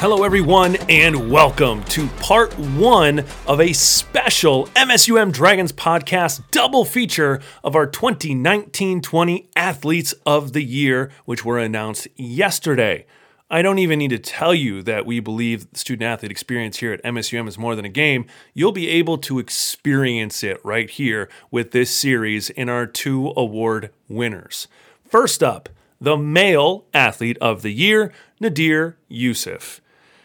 Hello, everyone, and welcome to part one of a special MSUM Dragons podcast double feature of our 2019 20 Athletes of the Year, which were announced yesterday. I don't even need to tell you that we believe the student athlete experience here at MSUM is more than a game. You'll be able to experience it right here with this series in our two award winners. First up, the male athlete of the year, Nadir Yusuf.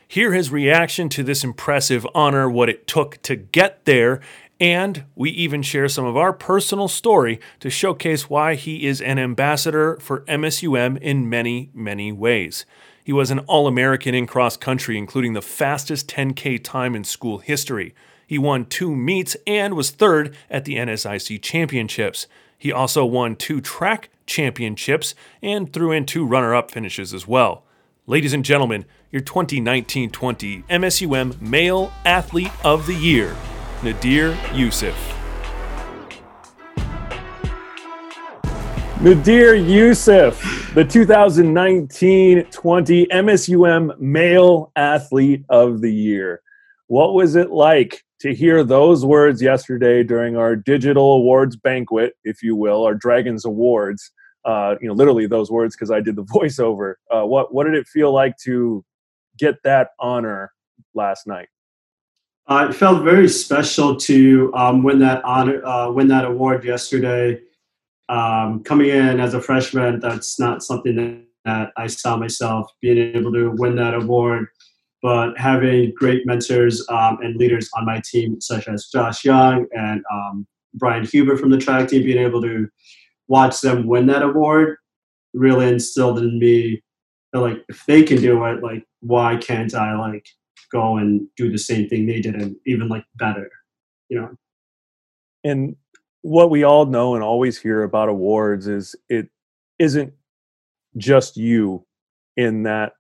Hear his reaction to this impressive honor, what it took to get there, and we even share some of our personal story to showcase why he is an ambassador for MSUM in many, many ways. He was an All American in cross country, including the fastest 10K time in school history. He won two meets and was third at the NSIC championships. He also won two track championships and threw in two runner up finishes as well. Ladies and gentlemen, your 2019 20 MSUM Male Athlete of the Year, Nadir Yusuf. Nadir Yusuf, the 2019 20 MSUM Male Athlete of the Year. What was it like to hear those words yesterday during our digital awards banquet, if you will, our Dragons Awards? uh, you know, literally those words because I did the voiceover. Uh, what what did it feel like to get that honor last night? Uh, it felt very special to um, win that honor, uh, win that award yesterday. Um, coming in as a freshman, that's not something that I saw myself being able to win that award. But having great mentors um, and leaders on my team, such as Josh Young and um, Brian Huber from the track team, being able to watch them win that award really instilled in me that like if they can do it, like why can't I like go and do the same thing they did and even like better, you know? And what we all know and always hear about awards is it isn't just you in that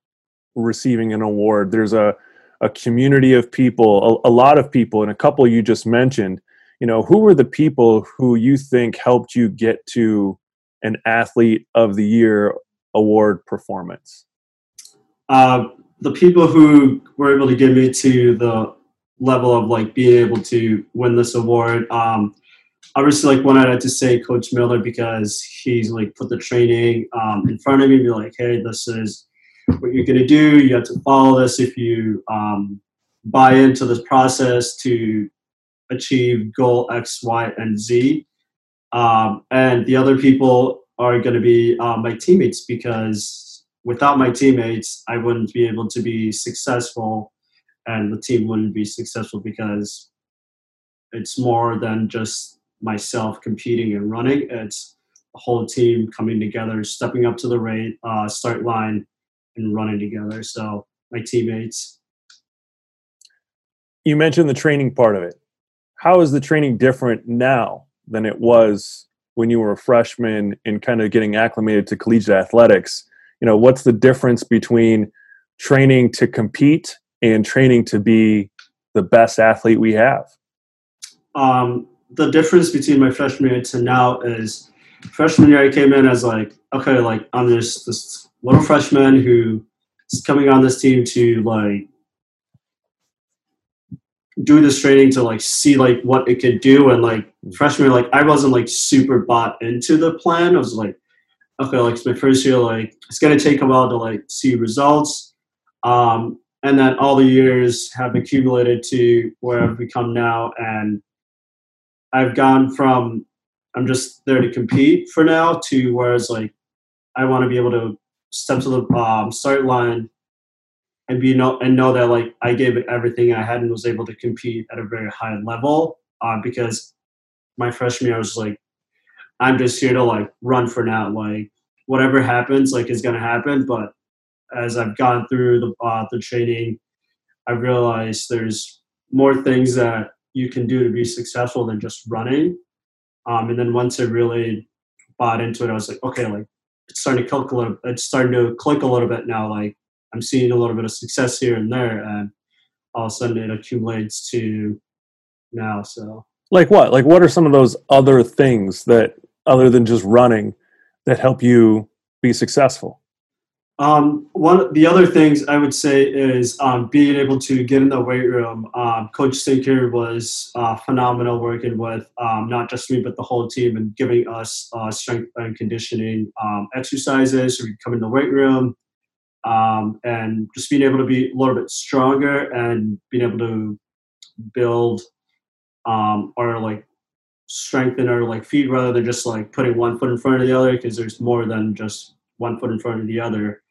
receiving an award. There's a a community of people, a, a lot of people, and a couple you just mentioned you know who were the people who you think helped you get to an athlete of the year award performance uh, the people who were able to get me to the level of like being able to win this award um, obviously like one i had to say coach miller because he's like put the training um, in front of me be like hey this is what you're to do you have to follow this if you um, buy into this process to achieve goal X, Y, and Z. Um, and the other people are going to be uh, my teammates because without my teammates, I wouldn't be able to be successful and the team wouldn't be successful because it's more than just myself competing and running. It's a whole team coming together, stepping up to the rate, uh, start line, and running together. So my teammates. You mentioned the training part of it how is the training different now than it was when you were a freshman and kind of getting acclimated to collegiate athletics? You know, what's the difference between training to compete and training to be the best athlete we have? Um, the difference between my freshman year to now is freshman year I came in as like, okay, like I'm just this little freshman who is coming on this team to like do this training to like see like what it could do and like freshman like I wasn't like super bought into the plan. I was like, okay, like it's my first year, like it's gonna take a while to like see results. Um, and then all the years have accumulated to where I've become now and I've gone from I'm just there to compete for now to whereas like I want to be able to step to the um, start line and be know and know that like I gave it everything I had and was able to compete at a very high level. Uh, because my freshman year I was like, I'm just here to like run for now. Like whatever happens, like is gonna happen. But as I've gone through the uh, the training, I realized there's more things that you can do to be successful than just running. Um, and then once I really bought into it, I was like, okay, like it's starting to click a little. It's starting to click a little bit now. Like I'm seeing a little bit of success here and there, and all of a sudden it accumulates to now. So, like what? Like what are some of those other things that, other than just running, that help you be successful? Um, one the other things I would say is um, being able to get in the weight room. Um, Coach Stinker was uh, phenomenal working with um, not just me but the whole team and giving us uh, strength and conditioning um, exercises. So we come in the weight room um, and just being able to be a little bit stronger and being able to build um, or like strengthen our like feet rather than just like putting one foot in front of the other because there's more than just one foot in front of the other.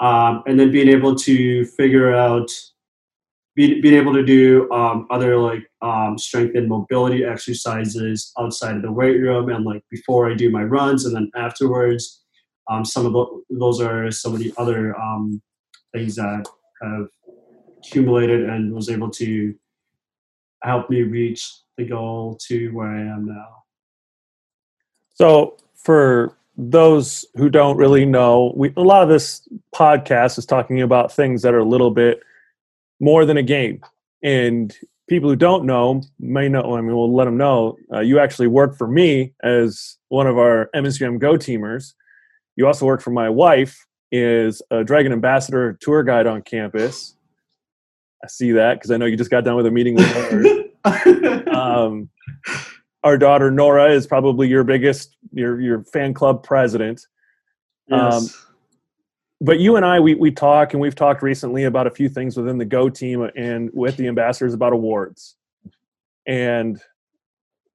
Um, and then being able to figure out be, being able to do um, other like um, strength and mobility exercises outside of the weight room and like before i do my runs and then afterwards. Um, some of the, those are some of the other um, things that have accumulated and was able to help me reach the goal to where i am now so for those who don't really know, we, a lot of this podcast is talking about things that are a little bit more than a game. And people who don't know may know, I mean, we'll let them know. Uh, you actually work for me as one of our MSUM Go teamers. You also work for my wife, is a Dragon Ambassador tour guide on campus. I see that because I know you just got done with a meeting with her. um, our daughter Nora is probably your biggest your your fan club president. Yes. Um, but you and I we we talk and we've talked recently about a few things within the Go team and with the ambassadors about awards and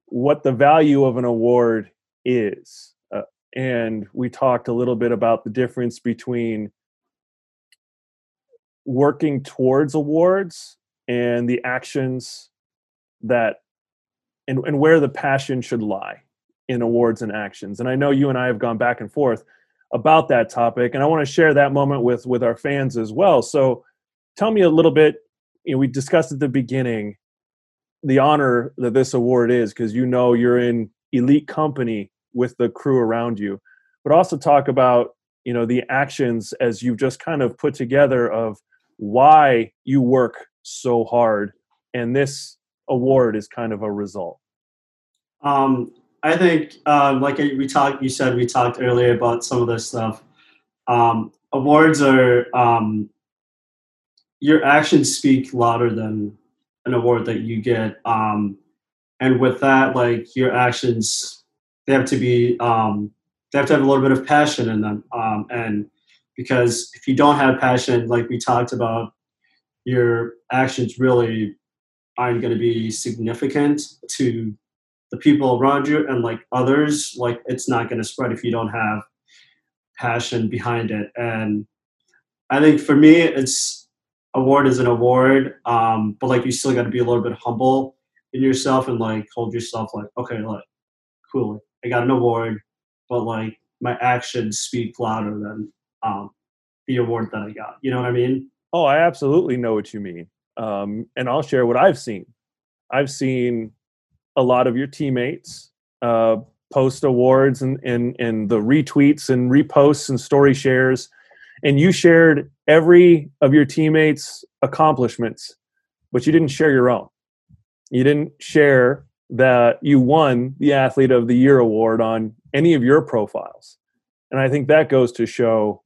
what the value of an award is. Uh, and we talked a little bit about the difference between working towards awards and the actions that and, and where the passion should lie in awards and actions. And I know you and I have gone back and forth about that topic, and I want to share that moment with with our fans as well. So, tell me a little bit. You know, we discussed at the beginning the honor that this award is because you know you're in elite company with the crew around you, but also talk about you know the actions as you've just kind of put together of why you work so hard and this award is kind of a result? Um, I think, um, like we talked, you said we talked earlier about some of this stuff. Um, awards are um, your actions speak louder than an award that you get, um, and with that, like your actions, they have to be, um, they have to have a little bit of passion in them, and because if you don't have passion, like we talked about, your actions really aren't going to be significant to the people around you and like others like it's not going to spread if you don't have passion behind it. And i think for me it's award is an award um, but like you still got to be a little bit humble in yourself and like hold yourself like okay like cool i got an award but like my actions speak louder than um, the award that i got. You know what i mean? Oh i absolutely know what you mean um, and I'll share what I've seen. I've seen a lot of your teammates uh, post awards and, and, and the retweets and reposts and story shares. And you shared every of your teammates' accomplishments, but you didn't share your own. You didn't share that you won the Athlete of the Year award on any of your profiles. And I think that goes to show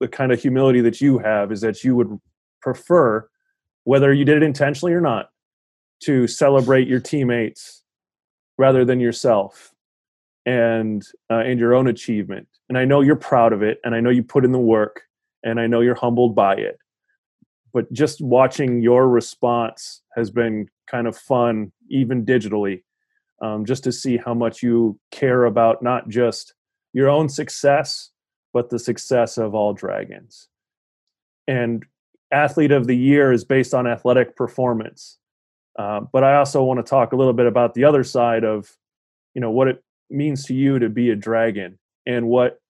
the kind of humility that you have is that you would prefer whether you did it intentionally or not, to celebrate your teammates rather than yourself and uh, and your own achievement. And I know you're proud of it, and I know you put in the work, and I know you're humbled by it. But just watching your response has been kind of fun, even digitally, um, just to see how much you care about not just your own success, but the success of all dragons. And athlete of the year is based on athletic performance. Uh, but I also want to talk a little bit about the other side of, you know, what it means to you to be a dragon and what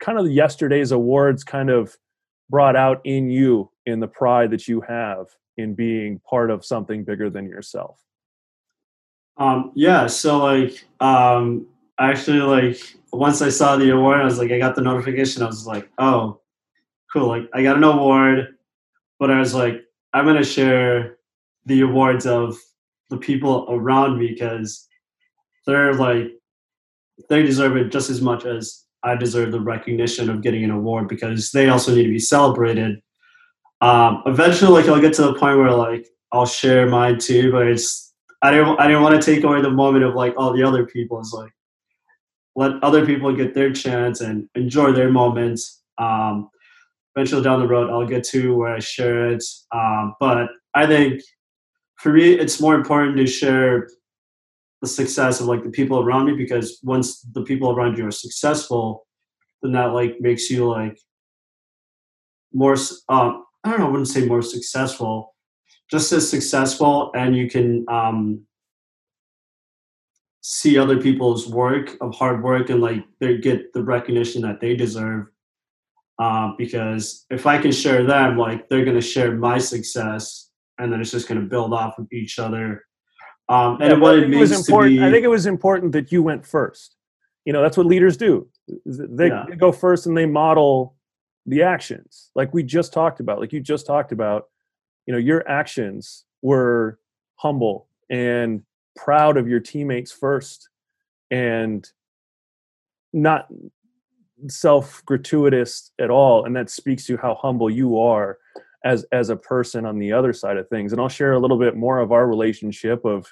kind of yesterday's awards kind of brought out in you in the pride that you have in being part of something bigger than yourself. Um, yeah. So like, um, actually like once I saw the award, I was like, I got the notification. I was like, oh, cool. Like I got an award but I was like, I'm gonna share the awards of the people around me because they're like they deserve it just as much as I deserve the recognition of getting an award because they also need to be celebrated. Um, eventually, like I'll get to the point where like I'll share mine too, but it's I didn't I didn't want to take away the moment of like all the other people. It's like let other people get their chance and enjoy their moments. Um, eventually down the road, I'll get to where I share it. Um, but I think for me, it's more important to share the success of like the people around me because once the people around you are successful, then that like makes you like more. Um, I don't know. I wouldn't say more successful, just as successful, and you can um, see other people's work of hard work and like they get the recognition that they deserve. Um, because if I can share them, like they're gonna share my success, and then it's just gonna build off of each other. Um, and Yeah, what it think was to important. be, I think it was important that you went first. You know, that's what leaders do. They, Yeah. they go first and they model the actions, like we just talked about. Like you just talked about. You know, your actions were humble and proud of your teammates first, and not self gratuitous at all. And that speaks to how humble you are as as a person on the other side of things and i'll share a little bit more of our relationship of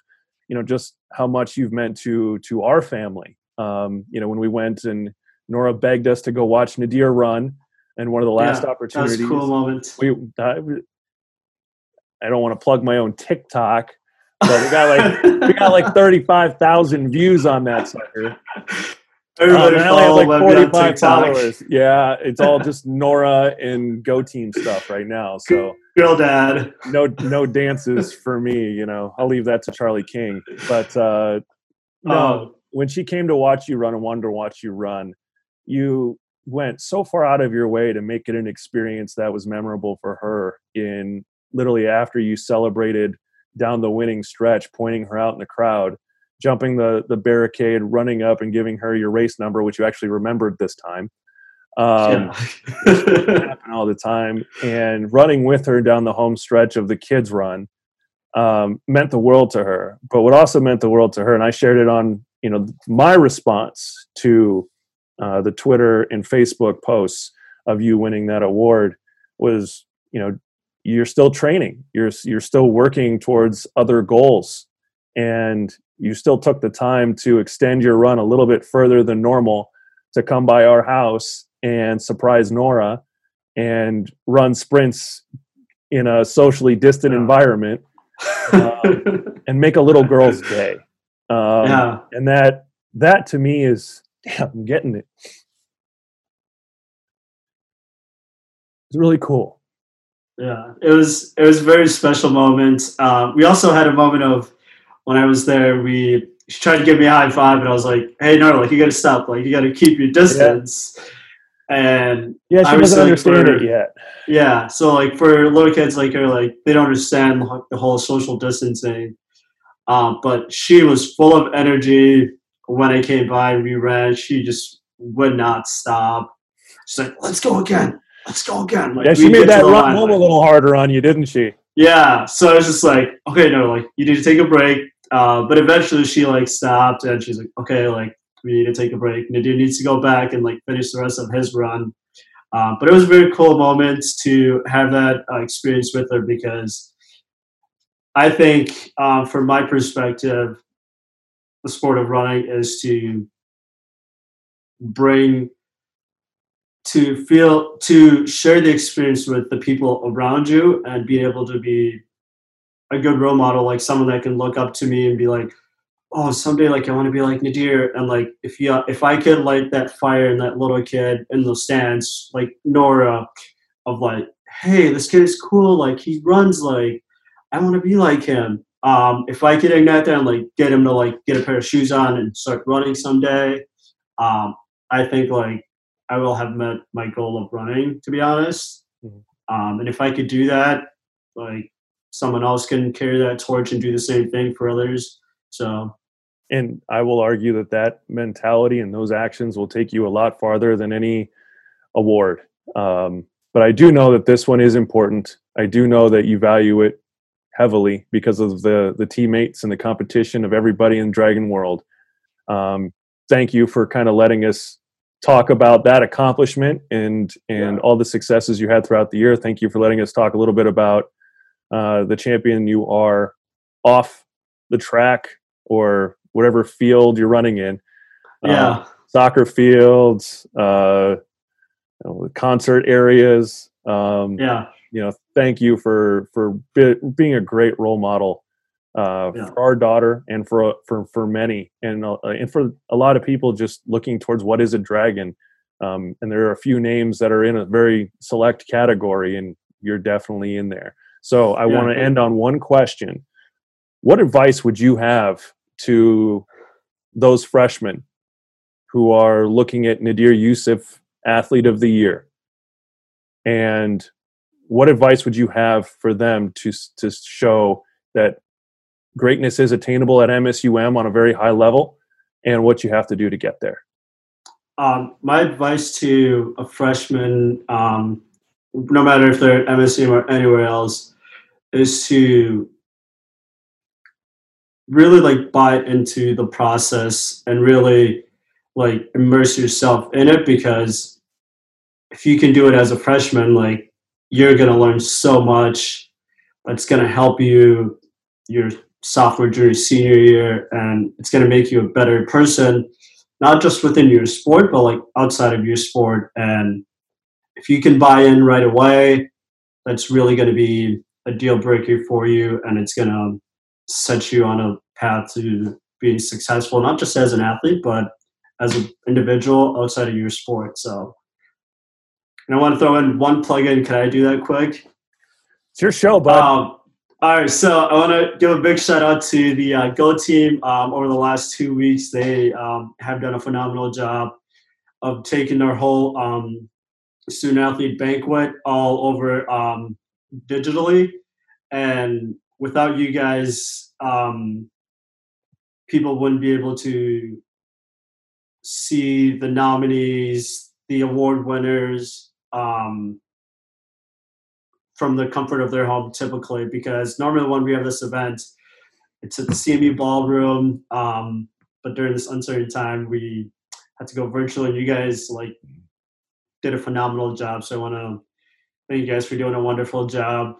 you know just how much you've meant to to our family um you know when we went and nora begged us to go watch nadir run and one of the last Yeah, opportunities That was a cool moment. we I, I don't want to plug my own tiktok but we got like we got like 35,000 views on that sucker Everybody um, and only have follow like Webby on 45 followers. Yeah, it's all just Nora and Go Team stuff right now. So Girl dad. no no dances for me. You know, I'll leave that to Charlie King. But uh, no, Um, when she came to watch you run and wanted to watch you run, you went so far out of your way to make it an experience that was memorable for her. In literally after you celebrated down the winning stretch, pointing her out in the crowd jumping the the barricade, running up and giving her your race number, which you actually remembered this time. Um, yeah. all the time, and running with her down the home stretch of the kids run um, meant the world to her. But what also meant the world to her, and I shared it on you know my response to uh, the Twitter and Facebook posts of you winning that award was you know you're still training, you're you're still working towards other goals, and you still took the time to extend your run a little bit further than normal to come by our house and surprise Nora and run sprints in a socially distant Yeah. environment um, and make a little girl's day. Um, yeah. And that that to me is damn, I'm getting it. It's really cool. Yeah, it was it was a very special moment. Uh, we also had a moment of when I was there. We she tried to give me a high five, and I was like, "Hey, no, like you got to stop. Like you got to keep your distance." And Yeah, she I was doesn't like, understand for- it yet. yeah, so like for little kids like her, like they don't understand like, the whole social distancing. Um, but she was full of energy when I came by. We ran. She just would not stop. She's like, "Let's go again. Let's go again." Like, Yeah, she made that run home like- a little harder on you, didn't she? yeah so i was just like okay no like you need to take a break uh, but eventually she like stopped and she's like okay like we need to take a break. Nadir needs to go back and like finish the rest of his run. Um, but it was a very cool moment to have that uh, experience with her because i think um, from my perspective the sport of running is to bring to feel to share the experience with the people around you and be able to be a good role model like someone that can look up to me and be like oh someday like i want to be like nadir and like if you if i could light that fire in that little kid in the stands like nora of like hey this kid is cool like he runs like i want to be like him um if i could ignite that and like get him to like get a pair of shoes on and start running someday um i think like I will have met my goal of running, to be honest. Mhm. Um, and if I could do that, like someone else can carry that torch and do the same thing for others. So And I will argue that that mentality and those actions will take you a lot farther than any award. Um, but I do know that this one is important. I do know that you value it heavily because of the the teammates and the competition of everybody in Dragon World. Um, thank you for kind of letting us talk about that accomplishment and and yeah. all the successes you had throughout the year. Thank you for letting us talk a little bit about uh, the champion you are off the track or whatever field you're running in. Yeah, uh, soccer fields, uh, concert areas. Um, yeah, you know, thank you for for be, being a great role model uh, yeah. for our daughter and for for for many and uh, and for a lot of people just looking towards what is a dragon. Um, and there are a few names that are in a very select category, and you're definitely in there. So I yeah, want to end on one question: What advice would you have to those freshmen who are looking at Nadir Yusuf Athlete of the Year, and what advice would you have for them to to show that greatness is attainable at MSUM on a very high level and what you have to do to get there? Um, my advice to a freshman, um, no matter if they're at MSUM or anywhere else, is to really like buy into the process and really like immerse yourself in it because if you can do it as a freshman, like you're gonna learn so much that's gonna help you your sophomore, junior, senior year, and it's to make you a better person, not just within your sport, but like outside of your sport. And if you can buy in right away, that's really going to be a deal breaker for you, and it's going to set you on a path to being successful, not just as an athlete, but as an individual outside of your sport. So, and I want to throw in one plug-in. Can I do that quick? It's your show, bud. Um, all right, so I want to give a big shout out to the uh, Go team. Um, over the last two weeks, they um, have done a phenomenal job of taking their whole um, student athlete banquet all over um, digitally. And without you guys, um, people wouldn't be able to see the nominees, the award winners, um, from the comfort of their home typically because normally when we have this event it's at the cmu ballroom um, but during this uncertain time we had to go virtual and you guys like did a phenomenal job so i want to thank you guys for doing a wonderful job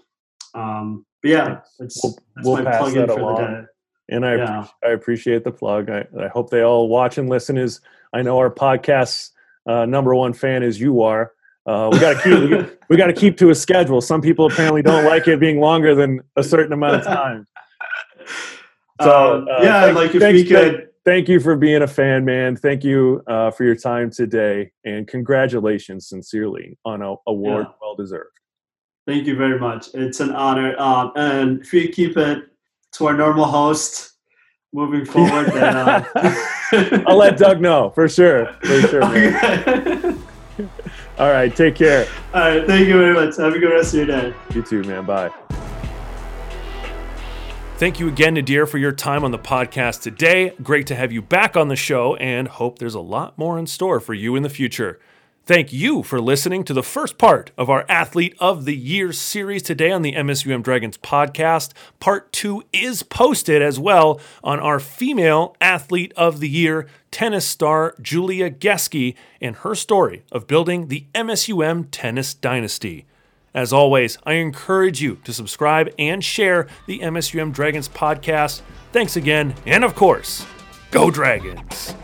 um, but yeah that's, we'll, we'll pass that along. and I, yeah. I appreciate the plug I, I hope they all watch and listen Is i know our podcast uh, number one fan is you are uh, we got to keep we got to keep to a schedule. Some people apparently don't like it being longer than a certain amount of time. So um, uh, yeah, thank, like if thanks, we could. Thank you for being a fan, man. Thank you uh, for your time today, and congratulations, sincerely, on a award yeah. well deserved. Thank you very much. It's an honor. Um, and if we keep it to our normal host moving forward, then uh... I'll let Doug know for sure. For sure. All right, take care. All right, thank you very much. Have a good rest of your day. You too, man. Bye. Thank you again, Nadir, for your time on the podcast today. Great to have you back on the show and hope there's a lot more in store for you in the future. Thank you for listening to the first part of our Athlete of the Year series today on the MSUM Dragons podcast. Part two is posted as well on our Female Athlete of the Year tennis star Julia Geske and her story of building the MSUM tennis dynasty. As always, I encourage you to subscribe and share the MSUM Dragons podcast. Thanks again, and of course, go Dragons!